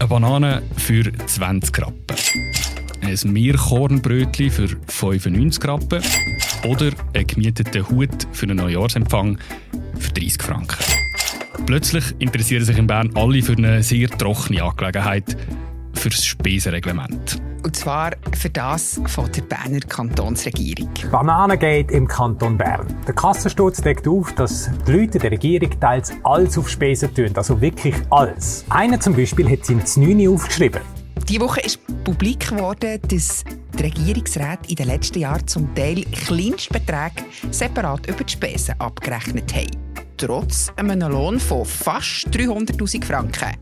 Eine Banane für 20 Rappen. Ein Meerkornbrötchen für 95 Rappen. Oder einen gemieteten Hut für einen Neujahrsempfang für 30 Franken. Plötzlich interessieren sich in Bern alle für eine sehr trockene Angelegenheit, für das Spesenreglement. Und zwar für das von der Berner Kantonsregierung. Bananengate im Kanton Bern. Der Kassensturz deckt auf, dass die Leute der Regierung teils alles auf Spesen tun, also wirklich alles. Einer zum Beispiel hat das 9 aufgeschrieben. Diese Woche ist publik geworden, dass die Regierungsräte in den letzten Jahren zum Teil Kleinstbeträge separat über die Spesen abgerechnet haben. Trotz einem Lohn von fast 300.000 Franken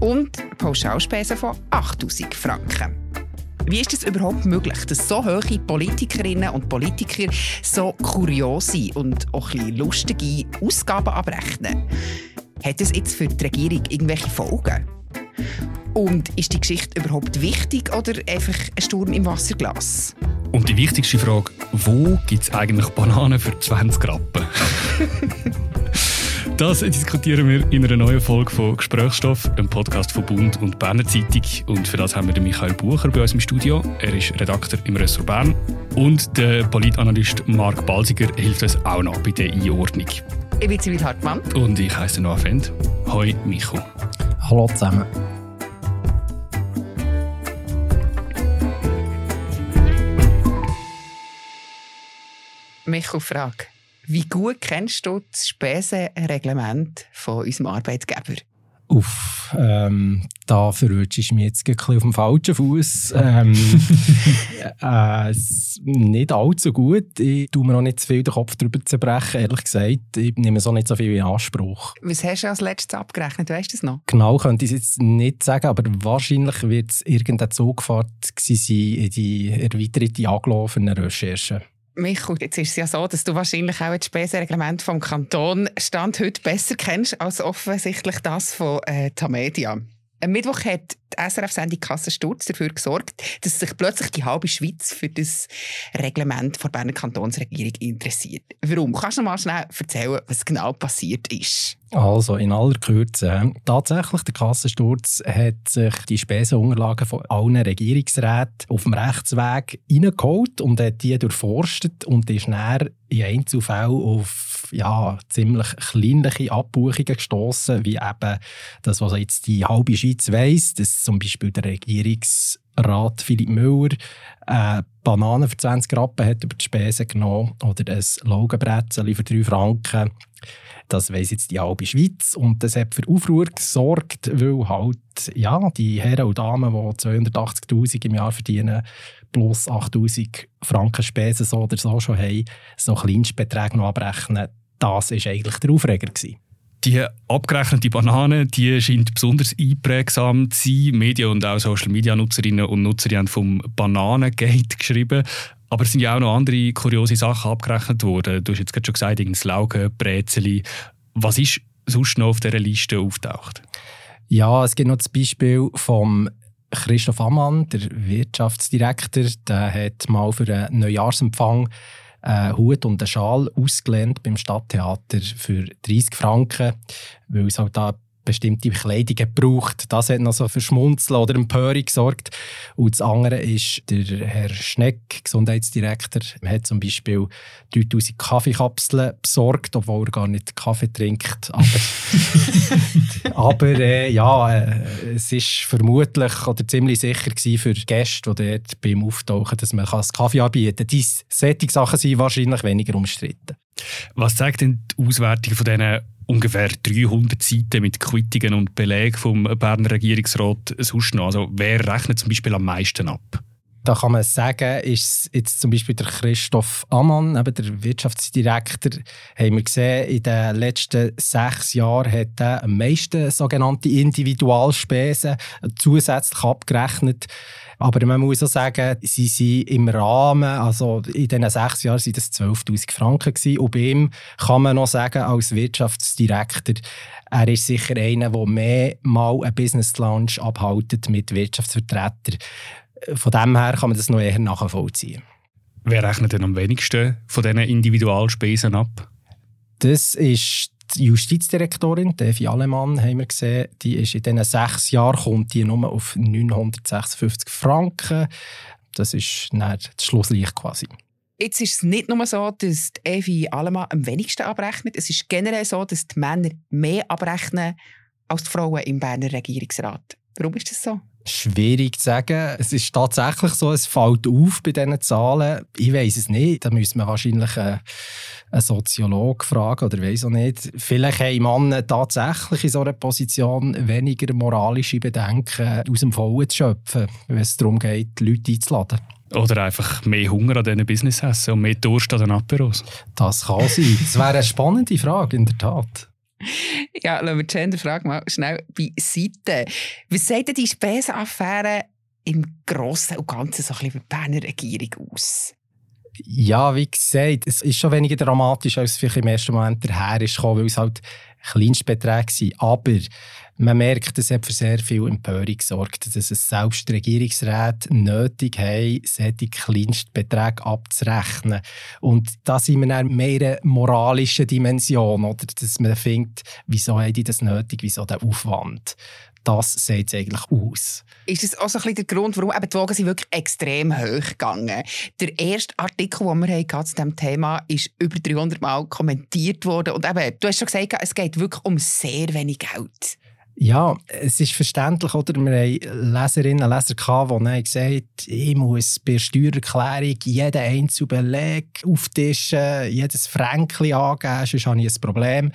und Pauschalspesen von 8.000 Franken. Wie ist es überhaupt möglich, dass so hohe Politikerinnen und Politiker so kuriose und auch ein lustige Ausgaben abrechnen? Hat es jetzt für die Regierung irgendwelche Folgen? Und ist die Geschichte überhaupt wichtig oder einfach ein Sturm im Wasserglas? Und die wichtigste Frage, wo gibt es eigentlich Bananen für 20 Rappen? Das diskutieren wir in einer neuen Folge von Gesprächsstoff, einem Podcast von Bund und Berner Zeitung. Und für das haben wir den Michael Bucher bei uns im Studio. Er ist Redakteur im Ressort Bern. Und der Politanalyst Marc Balsiger hilft uns auch noch bei der Einordnung. Ich bin Zivil Hartmann. Und ich heiße Noah Fend. Hoi, Micho. Hallo zusammen. Micho, Frage. Wie gut kennst du das Spesenreglement von unserem Arbeitgeber? Uff, ähm, da verrutschst du mich jetzt ein bisschen auf dem falschen Fuß. Ähm, äh, nicht allzu gut. Ich tue mir auch nicht zu viel den Kopf darüber zu brechen, ehrlich gesagt. Ich nehme so nicht so viel in Anspruch. Was hast du als letztes abgerechnet? Weißt du das noch? Genau könnte ich es jetzt nicht sagen, aber wahrscheinlich wird es irgendeine Zugfahrt sein in die erweiterte angelaufene Recherche. Michael, jetzt ist es ja so, dass du wahrscheinlich auch das Spesenreglement vom Kanton Stand heute besser kennst als offensichtlich das von äh, Tamedia. Am Mittwoch hat die SRF-Sendung Kassensturz dafür gesorgt, dass sich plötzlich die halbe Schweiz für das Reglement der Berner Kantonsregierung interessiert. Warum? Kannst du noch mal schnell erzählen, was genau passiert ist? Also, in aller Kürze. Tatsächlich, der Kassensturz hat sich die Spesenunterlagen von allen Regierungsräten auf dem Rechtsweg reingeholt und hat die durchforstet und ist näher in Einzelfällen auf ja, ziemlich kleinliche Abbuchungen gestoßen, wie eben das, was jetzt die halbe Schweiz weiss, dass zum Beispiel der Regierungsrat Philipp Müller äh, Bananen für 20 Rappen hat über die Spesen genommen oder ein Laugenbrezel für 3 Franken. Das weiss jetzt die halbe Schweiz und das hat für Aufruhr gesorgt, weil halt ja, die Herren und Damen, die 280'000 im Jahr verdienen, plus 8'000 Franken Spesen so oder so schon haben, so Kleinstbeträge noch abrechnen, das war eigentlich der Aufreger. Gewesen. Die abgerechnete Banane die scheint besonders einprägsam zu sein. Medien und auch Social-Media-Nutzerinnen und Nutzer haben vom Bananengate geschrieben. Aber es sind ja auch noch andere kuriose Sachen abgerechnet worden. Du hast jetzt gerade schon gesagt, das Laugen, Brezeli. Was ist sonst noch auf dieser Liste auftaucht? Ja, es gibt noch das Beispiel vom Christoph Ammann, der Wirtschaftsdirektor. Der hat mal für einen Neujahrsempfang einen Hut und einen Schal ausgelehnt beim Stadttheater für 30 Franken, weil es halt da bestimmte Kleidung gebraucht. Das hat noch so für Schmunzeln oder Empörung gesorgt. Und das andere ist, der Herr Schneck, Gesundheitsdirektor, hat zum Beispiel 3000 Kaffeekapseln besorgt, obwohl er gar nicht Kaffee trinkt. Aber, aber äh, ja, äh, es ist vermutlich oder ziemlich sicher für Gäste, die dort beim Auftauchen, dass man einen Kaffee anbieten kann. Diese solche Sachen sind wahrscheinlich weniger umstritten. Was zeigt denn die Auswertung von diesen ungefähr 300 Seiten mit Quittungen und Belegen vom Berner Regierungsrat sonst noch? Also wer rechnet zum Beispiel am meisten ab? Da kann man sagen, ist jetzt zum Beispiel der Christoph Ammann, eben der Wirtschaftsdirektor, haben wir gesehen, in den letzten sechs Jahren hat er am meisten sogenannte Individualspesen zusätzlich abgerechnet. Aber man muss auch sagen, sie sind im Rahmen, also in diesen sechs Jahren waren das 12'000 Franken gewesen. Und bei ihm kann man noch sagen, als Wirtschaftsdirektor, er ist sicher einer, der mehr mal einen Business Lunch abhaltet mit Wirtschaftsvertretern. Von dem her kann man das noch eher nachvollziehen. Wer rechnet denn am wenigsten von diesen Individualspesen ab? Das ist die Justizdirektorin, Devi Alemann, haben wir gesehen, die ist in diesen sechs Jahren kommt die nur auf 956 Franken. Das ist dann das Schlusslicht quasi. Jetzt ist es nicht nur so, dass die Evi Alemann am wenigsten abrechnet. Es ist generell so, dass die Männer mehr abrechnen als die Frauen im Berner Regierungsrat. Warum ist das so? Schwierig zu sagen. Es ist tatsächlich so, es fällt auf bei diesen Zahlen. Ich weiß es nicht. Da müsste man wahrscheinlich einen, einen Soziologen fragen oder weiß auch nicht. Vielleicht haben Männer tatsächlich in so einer Position weniger moralische Bedenken aus dem Vollen zu schöpfen, wenn es darum geht, Leute einzuladen. Oder einfach mehr Hunger an diesen Business essen und mehr Durst an den Aperos. Das kann sein. Das wäre eine spannende Frage, in der Tat. Ja, lassen wir die Genderfrage mal schnell beiseite. Was sagt denn die Spesenaffäre im Großen und Ganzen so ein bisschen die Berner Regierung aus? Ja, wie gesagt, es ist schon weniger dramatisch, als es vielleicht im ersten Moment daher ist, weil es halt Kleinstbeträge sind. Aber man merkt, es hat für sehr viel Empörung gesorgt, dass es selbst Regierungsräte nötig haben, solche Kleinstbeträge abzurechnen. Und da sind wir dann mehr eine moralische Dimension, oder? dass man findet, wieso haben die das nötig, wieso der Aufwand. Das sieht es eigentlich aus. Ist das auch so ein bisschen der Grund, warum eben die Wogen sind wirklich extrem hoch gegangen? Der erste Artikel, den wir hatten zu diesem Thema, ist über 300 Mal kommentiert worden. Und eben, du hast schon gesagt, es geht wirklich um sehr wenig Geld. Ja, es ist verständlich, oder? Wir haben Leserinnen und Leser gehabt, die gesagt haben, ich muss bei der Steuererklärung jeden einzelnen Beleg auftischen, jedes Fränkchen angeben, sonst habe ich ein Problem.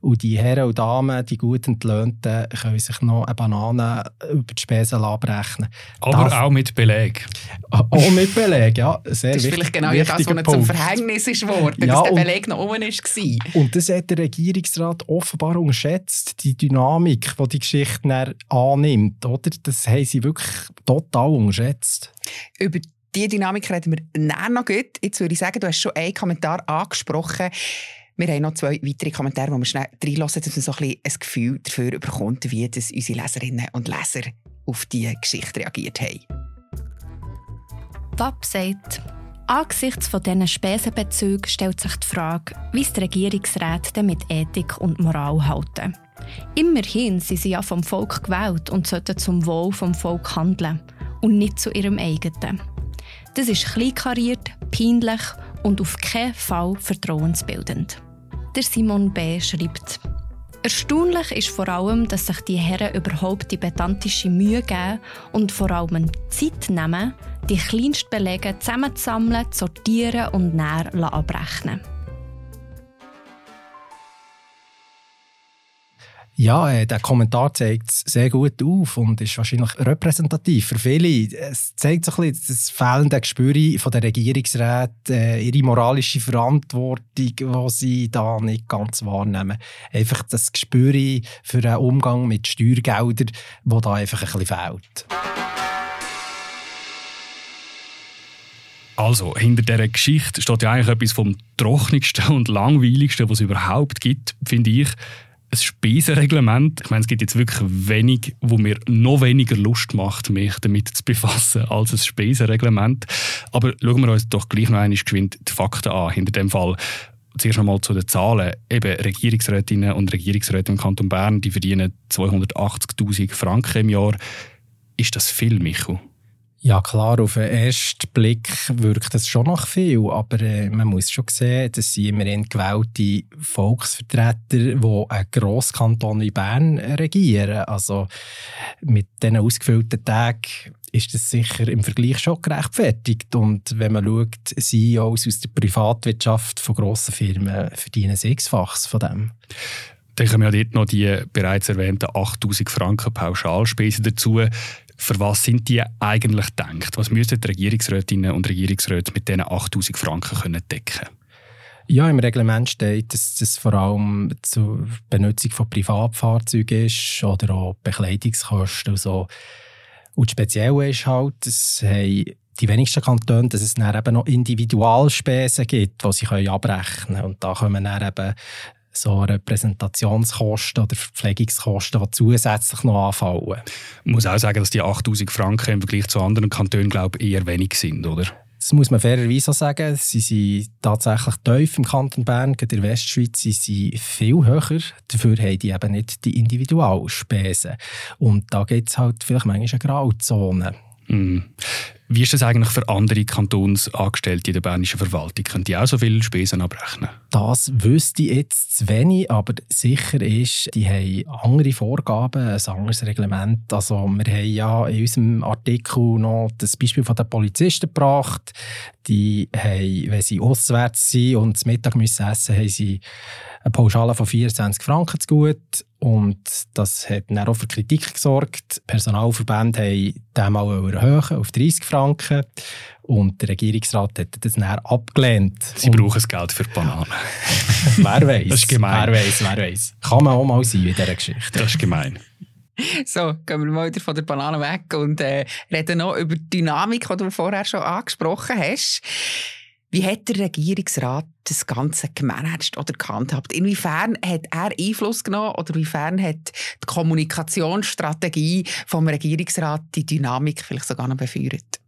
Und die Herren und Damen, die gut Entlöhnten, können sich noch eine Banane über die Spesen abrechnen. Aber das, auch mit Beleg. Auch mit Beleg, ja. Sehr das ist vielleicht genau das, was Punkt. zum Verhängnis ist worden, ja, dass der Beleg noch oben war. Und das hat der Regierungsrat offenbar unterschätzt, die Dynamik, die die Geschichte annimmt. Oder? Das haben sie wirklich total unterschätzt. Über diese Dynamik reden wir näher noch gut. Jetzt würde ich sagen, du hast schon einen Kommentar angesprochen. Wir haben noch zwei weitere Kommentare, wo wir schnell reinlassen, dass man so ein, bisschen ein Gefühl dafür bekommt, wie das unsere Leserinnen und Leser auf diese Geschichte reagiert haben. Wab sagt, angesichts von diesen Spesenbezügen stellt sich die Frage, wie es die Regierungsräte mit Ethik und Moral halten. Immerhin sind sie ja vom Volk gewählt und sollten zum Wohl vom Volk handeln und nicht zu ihrem eigenen. Das ist kleinkariert, peinlich und auf keinen Fall vertrauensbildend. Der Simon B. schreibt, Erstaunlich ist vor allem, dass sich die Herren überhaupt die pedantische Mühe geben und vor allem Zeit nehmen, die Kleinstbelege zusammenzusammeln, sortieren und näher abrechnen. Ja, äh, der Kommentar zeigt es sehr gut auf und ist wahrscheinlich repräsentativ für viele. Es zeigt so ein bisschen das fehlende Gespür von der Regierungsräte, äh, ihre moralische Verantwortung, die sie da nicht ganz wahrnehmen. Einfach das Gespür für einen Umgang mit Steuergeldern, wo da einfach ein bisschen fehlt. Also, hinter dieser Geschichte steht ja eigentlich etwas vom trockenigsten und langweiligsten, was es überhaupt gibt, finde ich ein Speisenreglement. Ich meine, es gibt jetzt wirklich wenig, wo mir noch weniger Lust macht, mich damit zu befassen, als ein Speisenreglement. Aber schauen wir uns doch gleich noch einmal geschwind die Fakten an, hinter dem Fall. Zuerst einmal zu den Zahlen. Eben Regierungsrätinnen und Regierungsräte im Kanton Bern, die verdienen 280'000 Franken im Jahr. Ist das viel, Michael? Ja, klar, auf den ersten Blick wirkt das schon noch viel, aber äh, man muss schon sehen, dass sie immerhin gewählte Volksvertreter, die einen Grosskanton wie Bern regieren. Also mit diesen ausgefüllten Tagen ist das sicher im Vergleich schon gerechtfertigt. Und wenn man schaut, CEOs aus der Privatwirtschaft von grossen Firmen verdienen sechsfachs von dem. Dann kommen ja dort noch die bereits erwähnten 8000 Franken Pauschalspesen dazu. Für was sind die eigentlich gedacht? Was müssen die Regierungsrätinnen und Regierungsräte mit diesen 8000 Franken können decken ja, im Reglement steht, dass das vor allem zur Benutzung von Privatfahrzeugen ist oder auch Bekleidungskosten und so. Und das Spezielle ist halt, dass die wenigsten Kantone, dass es dann eben noch Individualspesen gibt, die sie abrechnen können. Und da kommen dann eben so Repräsentationskosten oder Verpflegungskosten, die zusätzlich noch anfallen. Ich muss auch sagen, dass die 8000 Franken im Vergleich zu anderen Kantonen glaube ich, eher wenig sind, oder? Das muss man fairerweise auch sagen. Sie sind tatsächlich tief im Kanton Bern. In der Westschweiz sind sie viel höher. Dafür haben die eben nicht die Individualspesen. Und da gibt es halt vielleicht manchmal eine Grauzone. Mm. Wie ist das eigentlich für andere Kantonsangestellte in der bernischen Verwaltung? Können die auch so viele Spesen abrechnen? Das wüsste ich jetzt zu wenig, aber sicher ist, die haben andere Vorgaben, ein anderes Reglement. Also wir haben ja in unserem Artikel noch das Beispiel von den Polizisten gebracht. Die haben, wenn sie auswärts sind und zum Mittag müssen essen, haben sie eine Pauschale von 24 Franken zu gut. Und das hat dann auch für Kritik gesorgt. Personalverbände haben den mal erhöhen auf 30 Franken. Und der Regierungsrat hat das dann abgelehnt. Sie und brauchen das Geld für die Bananen. wer weiß? Das ist gemein. Wer weiß, wer weiß. Kann man auch mal sein in dieser Geschichte. Das ist gemein. So, gehen wir mal wieder von der Banane weg und äh, reden noch über die Dynamik, die du vorher schon angesprochen hast. Wie hat der Regierungsrat das Ganze gemanagt oder gehandhabt? Inwiefern hat er Einfluss genommen oder inwiefern hat die Kommunikationsstrategie vom Regierungsrat die Dynamik vielleicht sogar noch befeuert?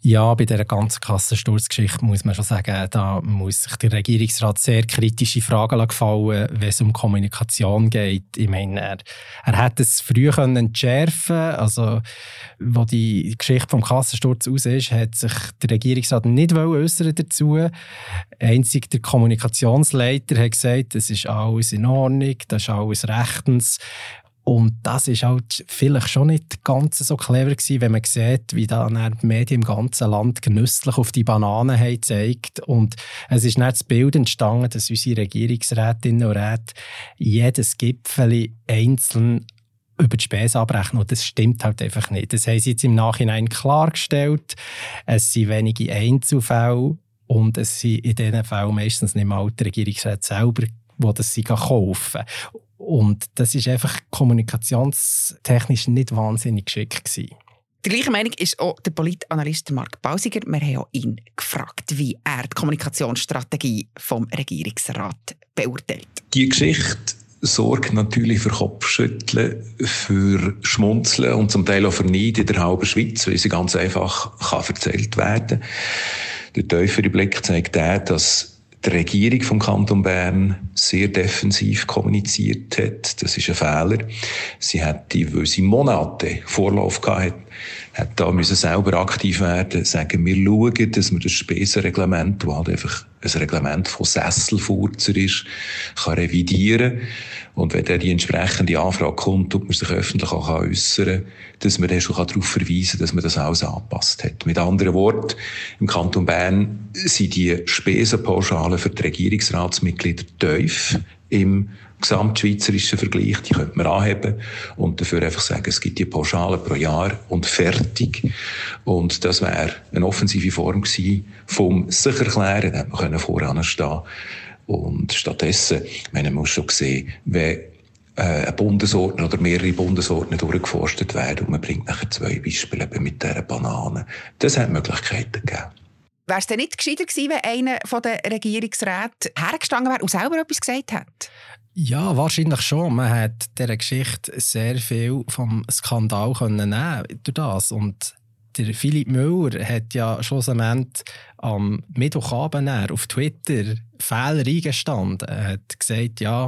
Ja, bei dieser ganzen Kassensturzgeschichte muss man schon sagen, da muss sich der Regierungsrat sehr kritische Fragen gefallen, wenn es um Kommunikation geht. Ich meine, er, er hätte es früher können entschärfen also wo die Geschichte vom Kassensturz aus ist, hat sich der Regierungsrat nicht äußern dazu. Einzig der Kommunikationsleiter hat gesagt, es ist alles in Ordnung, das ist alles rechtens. Und das ist halt vielleicht schon nicht ganz so clever gewesen, wenn man sieht, wie da die Medien im ganzen Land genüsslich auf die Bananen haben gezeigt. Und es ist nicht das Bild entstanden, dass unsere Regierungsrätinnen und Räte jedes Gipfel einzeln über die Spesen abrechnen. Und das stimmt halt einfach nicht. Das haben sie jetzt im Nachhinein klargestellt. Es sind wenige Einzelfälle und es sind in diesen Fällen meistens nicht mal die Regierungsräte selber, die das sie kaufen und das ist einfach kommunikationstechnisch nicht wahnsinnig geschickt gewesen. Die gleiche Meinung ist auch der Politanalyst Mark Bausiger. Wir haben auch ihn gefragt, wie er die Kommunikationsstrategie vom Regierungsrat beurteilt. Die Geschichte sorgt natürlich für Kopfschütteln, für Schmunzeln und zum Teil auch für Neid in der halben Schweiz, weil sie ganz einfach kann erzählt werden Der tiefere Blick zeigt auch, dass die Regierung vom Kanton Bern sehr defensiv kommuniziert hat. Das ist ein Fehler. Sie hätte, weil sie Monate Vorlauf gehabt hat, da müssen selber aktiv werden, sagen, wir schauen, dass wir das Spesenreglement, das halt einfach ein Reglement von Sesselfurzer ist, kann revidieren und wenn dann die entsprechende Anfrage kommt, tut man sich öffentlich auch äußern, dass man dann schon darauf verweisen kann, dass man das alles angepasst hat. Mit anderen Worten, im Kanton Bern sind die Spesenpauschalen für die Regierungsratsmitglieder tief im gesamtschweizerischen Vergleich, die könnte man anheben und dafür einfach sagen, es gibt die Pauschalen pro Jahr und fertig. Und das wäre eine offensive Form gewesen vom sich erklären, da hätte man voran stehen und stattdessen, man muss schon sehen, wenn äh, ein Bundesordner oder mehrere Bundesordner durchgeforstet werden und man bringt nachher zwei Beispiele mit dieser Banane. Das hat Möglichkeiten gegeben. Wäre es denn nicht gescheiter gewesen, wenn einer von den Regierungsräten hergestanden wäre und selber etwas gesagt hätte? Ja, wahrscheinlich schon. Man hat dieser Geschichte sehr viel vom Skandal nehmen durch das. Und der Philipp Müller hat ja schlussendlich am Mittwochabend auf Twitter Fehler eingestanden. Er hat gesagt, ja,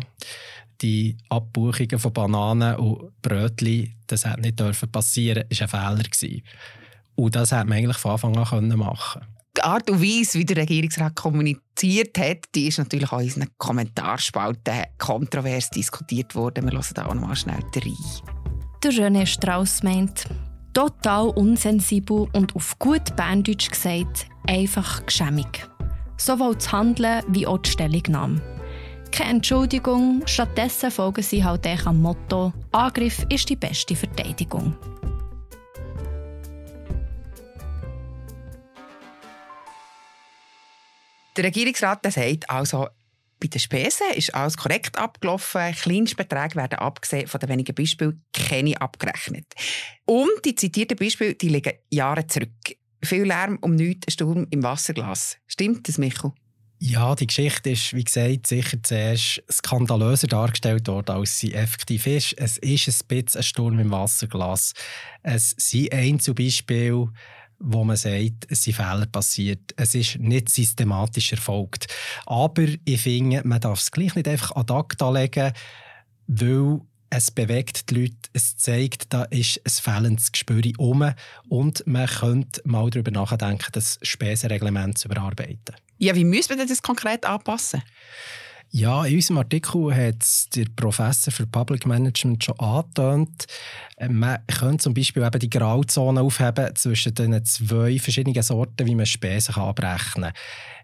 die Abbuchungen von Bananen und Brötchen, das hätte nicht passieren dürfen, war ein Fehler. Und das hätte man eigentlich von Anfang an machen können. Die Art und Weise, wie der Regierungsrat kommuniziert hat, die ist natürlich auch in unseren Kommentarspalten kontrovers diskutiert worden. Wir hören da auch noch mal schnell rein. Der René Strauss meint, total unsensibel und auf gut Berndeutsch gesagt, einfach geschämig. Sowohl das Handeln wie auch die Stellungnahme. Keine Entschuldigung, stattdessen folgen sie halt am Motto «Angriff ist die beste Verteidigung». Der Regierungsrat der sagt also, bei den Spesen ist alles korrekt abgelaufen. Kleinstbeträge werden abgesehen von den wenigen Beispielen keine abgerechnet. Und die zitierten Beispiele die liegen Jahre zurück. Viel Lärm um nichts, ein Sturm im Wasserglas. Stimmt das, Michael? Ja, die Geschichte ist, wie gesagt, sicher zuerst skandalöser dargestellt worden, als sie effektiv ist. Es ist ein bisschen ein Sturm im Wasserglas. Es sind Einzelbeispiele, wo man sagt, es sind Fehler passiert. Es ist nicht systematisch erfolgt. Aber ich finde, man darf es gleich nicht einfach ad acta legen, weil es bewegt die Leute, es zeigt, da ist ein fehlendes Gespür um und man könnte mal darüber nachdenken, das Spesenreglement zu überarbeiten. Ja, wie müssen wir das konkret anpassen? Ja, in unserem Artikel hat der Professor für Public Management schon angetönt. Äh, man könnte zum Beispiel eben die Grauzone aufheben zwischen den zwei verschiedenen Sorten, wie man Spesen abrechnen kann.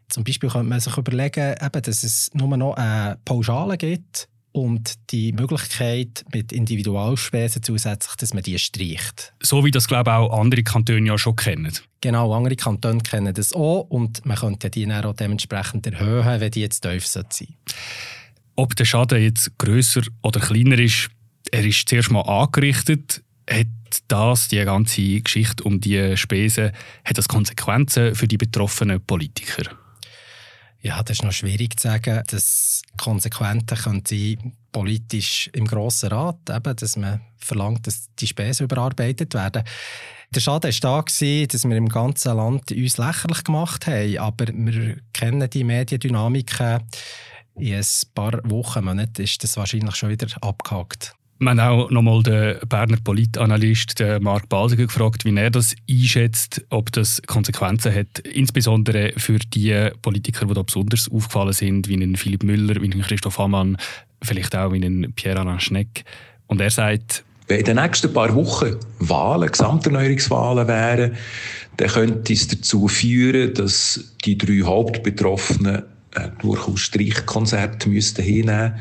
Zum Beispiel könnte man sich überlegen, eben, dass es nur noch eine Pauschale gibt und die Möglichkeit mit Individualspesen zusätzlich, dass man die streicht. So wie das, glaube ich, auch andere Kantone ja schon kennen. Genau, andere Kantone kennen das auch und man könnte die dann auch dementsprechend erhöhen, wenn die jetzt tief sein Ob der Schaden jetzt grösser oder kleiner ist, er ist zuerst mal angerichtet. Hat das, die ganze Geschichte um die Spesen, hat das Konsequenzen für die betroffenen Politiker? Ja, das ist noch schwierig zu sagen. Das Konsequente könnte politisch im Grossen Rat, eben, dass man verlangt, dass die Spesen überarbeitet werden. Der Schaden war da, dass wir im ganzen Land uns lächerlich gemacht haben, aber wir kennen die Mediendynamiken. In ein paar Wochen, Monaten ist das wahrscheinlich schon wieder abgehakt. Wir haben auch nochmal den Berner Politanalyst Marc Baldiger gefragt, wie er das einschätzt, ob das Konsequenzen hat, insbesondere für die Politiker, die da besonders aufgefallen sind, wie einen Philipp Müller, wie einen Christoph Hamann, vielleicht auch wie einen Pierre-Alain Schneck. Und er sagt, wenn in den nächsten paar Wochen Wahlen, Gesamterneuerungswahlen wären, dann könnte es dazu führen, dass die drei Hauptbetroffenen durchaus Streichkonzerte hinnehmen müssten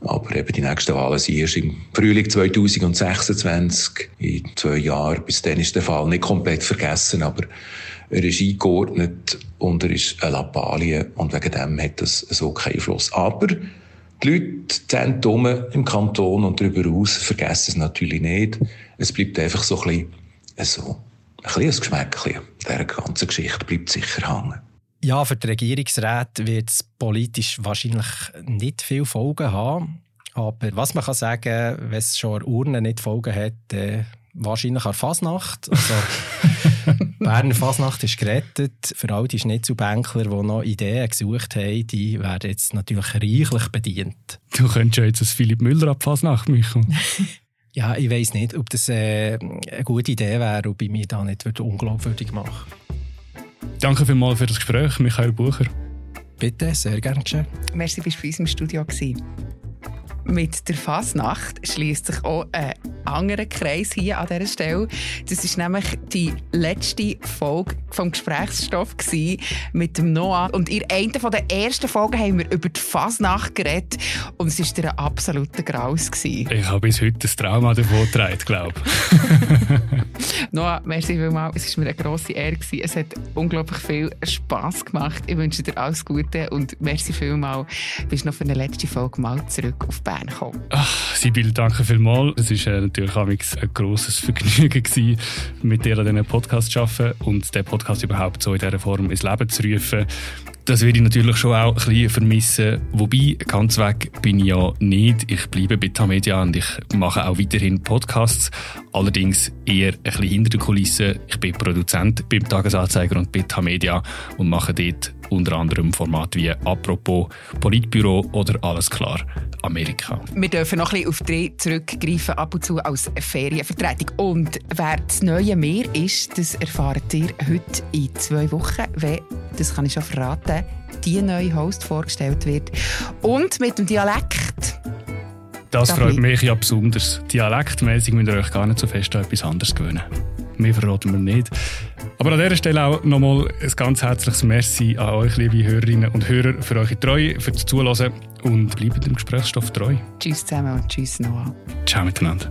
aber eben die nächsten Wahlen sind erst im Frühling 2026, in zwei Jahren. Bis dann ist der Fall nicht komplett vergessen, aber er ist eingeordnet und er ist eine Lappalie und wegen dem hat das so keinen Einfluss. Aber die Leute Zentrum im Kanton und darüber hinaus vergessen es natürlich nicht. Es bleibt einfach so ein bisschen, so, ein ein Geschmäckchen. Dieser ganzen Geschichte bleibt sicher hängen. Ja, für die Regierungsräte wird es politisch wahrscheinlich nicht viele Folgen haben. Aber was man kann sagen, wenn es schon an Urne nicht Folgen hat, äh, wahrscheinlich an Fasnacht. Also, Berner Fasnacht ist gerettet. Für all die Schnitzelbänkler, die noch Ideen gesucht haben, die werden jetzt natürlich reichlich bedient. Du könntest ja jetzt als Philipp Müller ab Fasnacht machen. ja, ich weiß nicht, ob das äh, eine gute Idee wäre, ob ich mich da nicht unglaubwürdig mache. Danke vielmals für das Gespräch, Michael Bucher. Bitte, sehr gerne geschehen. Merci, bist du bei uns im Studio. Gewesen. Mit der Fasnacht schließt sich auch ein anderer Kreis hier an dieser Stelle. Das ist nämlich die letzte Folge vom Gesprächsstoff mit dem Noah. Und in einer der ersten Folgen haben wir über die Fasnacht geredet und es war ein absoluter Graus. Gewesen. Ich habe bis heute das Trauma davon getragen, glaube ich. Noah, merci vielmals. Es war mir eine grosse Ehre. Gewesen. Es hat unglaublich viel Spass gemacht. Ich wünsche dir alles Gute und merci vielmals. Du bist noch für eine letzte Folge mal zurück auf Bern. Bern kommen. Ach, Sibyl, danke vielmals. Es war äh, natürlich ein grosses Vergnügen, gewesen, mit dir an diesem Podcast zu arbeiten und den Podcast überhaupt so in dieser Form ins Leben zu rufen. Das würde ich natürlich schon auch ein bisschen vermissen. Wobei, ganz weg bin ich ja nicht. Ich bleibe bei Tamedia und ich mache auch weiterhin Podcasts. Allerdings eher ein bisschen hinter den Kulissen. Ich bin Produzent beim Tagesanzeiger und bei Tamedia und mache dort unter anderem Formate wie «Apropos», «Politbüro» oder «Alles klar», Amerika. Wir dürfen noch ein bisschen auf drei zurückgreifen, ab und zu als Ferienvertretung. Und wer das neue Meer ist, das erfahrt ihr heute in zwei Wochen, wenn, das kann ich schon verraten, die neue Host vorgestellt wird. Und mit dem Dialekt. Das freut mich ja besonders. Dialektmäßig müsst ihr euch gar nicht so fest an etwas anderes gewöhnen. Mehr verraten wir nicht. Aber an dieser Stelle auch nochmal ein ganz herzliches Merci an euch, liebe Hörerinnen und Hörer, für eure Treue, für das Zuhören und bleibt dem Gesprächsstoff treu. Tschüss zusammen und tschüss Noah. Ciao miteinander.